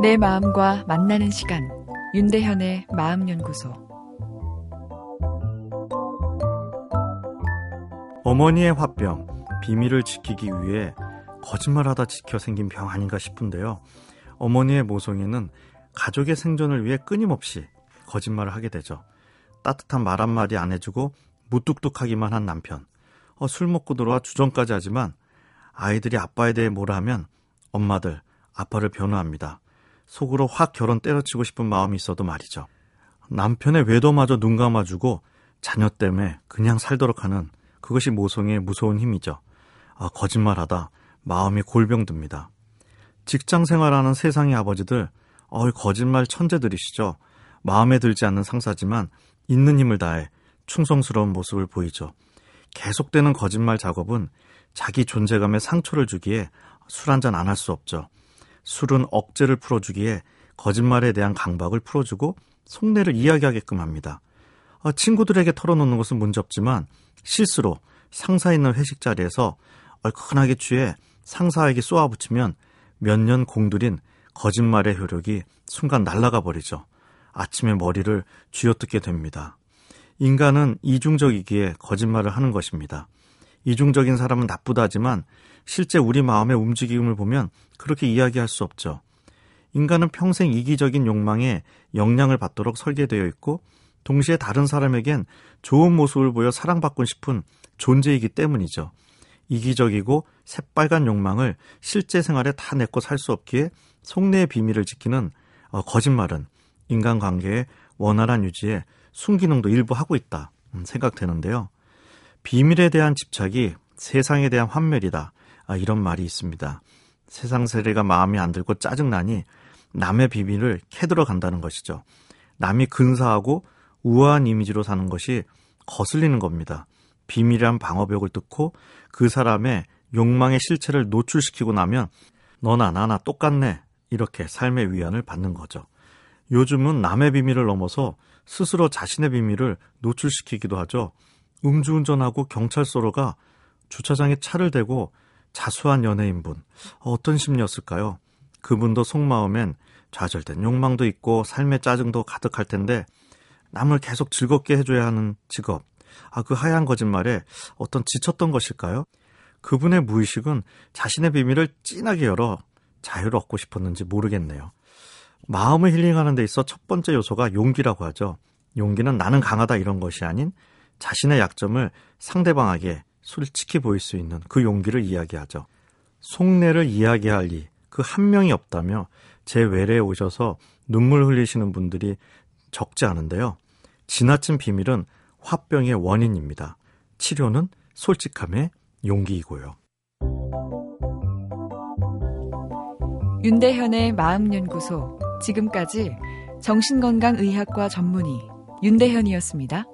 내 마음과 만나는 시간 윤대현의 마음연구소 어머니의 화병 비밀을 지키기 위해 거짓말하다 지켜 생긴 병 아닌가 싶은데요. 어머니의 모성애는 가족의 생존을 위해 끊임없이 거짓말을 하게 되죠. 따뜻한 말 한마디 안 해주고 무뚝뚝하기만 한 남편. 어, 술 먹고 들어와 주정까지 하지만 아이들이 아빠에 대해 뭐라 하면 엄마들 아빠를 변호합니다. 속으로 확 결혼 때려치고 싶은 마음이 있어도 말이죠. 남편의 외도마저 눈 감아주고 자녀 때문에 그냥 살도록 하는 그것이 모성의 무서운 힘이죠. 아, 거짓말하다 마음이 골병듭니다. 직장 생활하는 세상의 아버지들, 어이 거짓말 천재들이시죠. 마음에 들지 않는 상사지만 있는 힘을 다해 충성스러운 모습을 보이죠. 계속되는 거짓말 작업은 자기 존재감에 상처를 주기에 술 한잔 안 할 수 없죠. 술은 억제를 풀어주기에 거짓말에 대한 강박을 풀어주고 속내를 이야기하게끔 합니다. 어, 친구들에게 털어놓는 것은 문제없지만 실수로 상사 있는 회식 자리에서 얼큰하게 취해 상사에게 쏘아붙이면 몇 년 공들인 거짓말의 효력이 순간 날아가 버리죠. 아침에 머리를 쥐어뜯게 됩니다. 인간은 이중적이기에 거짓말을 하는 것입니다. 이중적인 사람은 나쁘다지만 실제 우리 마음의 움직임을 보면 그렇게 이야기할 수 없죠. 인간은 평생 이기적인 욕망에 영향을 받도록 설계되어 있고 동시에 다른 사람에겐 좋은 모습을 보여 사랑받고 싶은 존재이기 때문이죠. 이기적이고 새빨간 욕망을 실제 생활에 다 내고 살 수 없기에 속내의 비밀을 지키는 어, 거짓말은 인간관계의 원활한 유지에 순기능도 일부 하고 있다 음, 생각되는데요. 비밀에 대한 집착이 세상에 대한 환멸이다. 아, 이런 말이 있습니다. 세상 세례가 마음에 안 들고 짜증나니 남의 비밀을 캐들어 간다는 것이죠. 남이 근사하고 우아한 이미지로 사는 것이 거슬리는 겁니다. 비밀이란 방어벽을 뚫고 그 사람의 욕망의 실체를 노출시키고 나면 너나 나나 똑같네. 이렇게 삶의 위안을 받는 거죠. 요즘은 남의 비밀을 넘어서 스스로 자신의 비밀을 노출시키기도 하죠. 음주운전하고 경찰서로 가 주차장에 차를 대고 자수한 연예인분. 어떤 심리였을까요? 그분도 속마음엔 좌절된 욕망도 있고 삶의 짜증도 가득할 텐데 남을 계속 즐겁게 해줘야 하는 직업. 아, 그 하얀 거짓말에 어떤 지쳤던 것일까요? 그분의 무의식은 자신의 비밀을 진하게 열어 자유를 얻고 싶었는지 모르겠네요. 마음을 힐링하는 데 있어 첫 번째 요소가 용기라고 하죠. 용기는 나는 강하다 이런 것이 아닌 자신의 약점을 상대방에게 솔직히 보일 수 있는 그 용기를 이야기하죠. 속내를 이야기할 리, 그한 명이 없다며 제 외래에 오셔서 눈물 흘리시는 분들이 적지 않은데요. 지나친 비밀은 화병의 원인입니다. 치료는 솔직함의 용기이고요. 윤대현의 마음연구소. 지금까지 정신건강의학과 전문의 윤대현이었습니다.